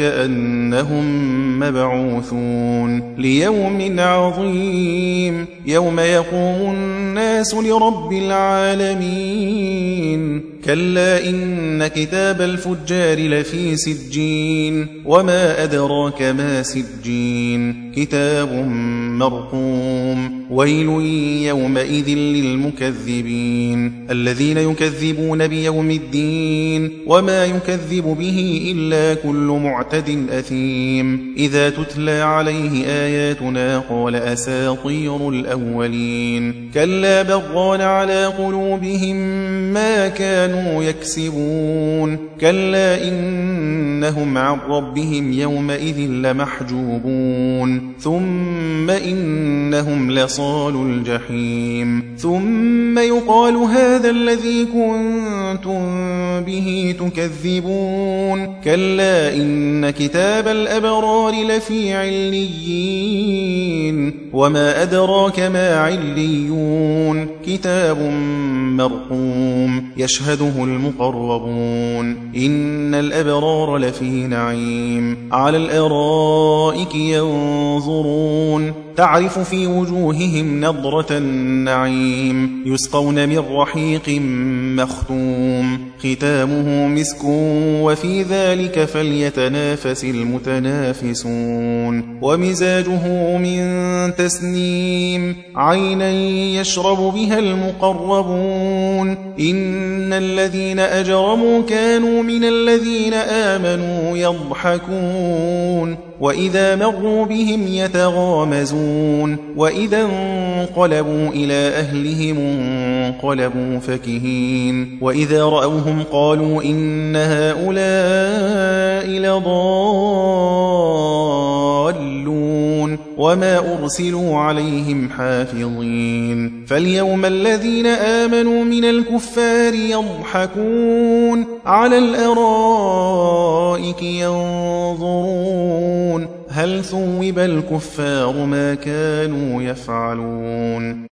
أنهم مبعوثون ليوم عظيم يوم يقوم الناس لرب العالمين كلا إن كتاب الفجار لفي سجين وما أدراك ما سجين كتاب مرقوم ويل يومئذ للمكذبين الذين يكذبون بيوم الدين وما يكذب به إلا كل معتد أثيم. إذا تتلى عليه آياتنا قال أساطير الأولين. كلا بغان على قلوبهم ما كانوا يكسبون. كلا إنهم عن ربهم يومئذ لمحجوبون. ثم إنهم لصال الجحيم. ثم يقال هذا الذي كنتم به تكذبون. كلا إن كتاب الأبرار لفي عليين. وما أدراك ما عليون. كتاب مرقوم يشهده المقربون. إن الأبرار لفي نعيم. على الأرائك ينظرون. تعرف في وجوههم نضرة النعيم يسقون من رحيق مختوم ختامه مسك وفي ذلك فليتنافس المتنافسون. ومزاجه من تسنيم عينا يشرب بها المقربون. إن الذين أجرموا كانوا من الذين آمنوا يضحكون. وإذا مروا بهم يتغامزون وإذا انقلبوا إلى أهلهم انقلبوا فكهين وإذا رأوهم قالوا إن هؤلاء لضالون وما أرسلوا عليهم حافظين فاليوم الذين آمنوا من الكفار يضحكون على الأرائك ينظرون هل ثوب الكفار ما كانوا يفعلون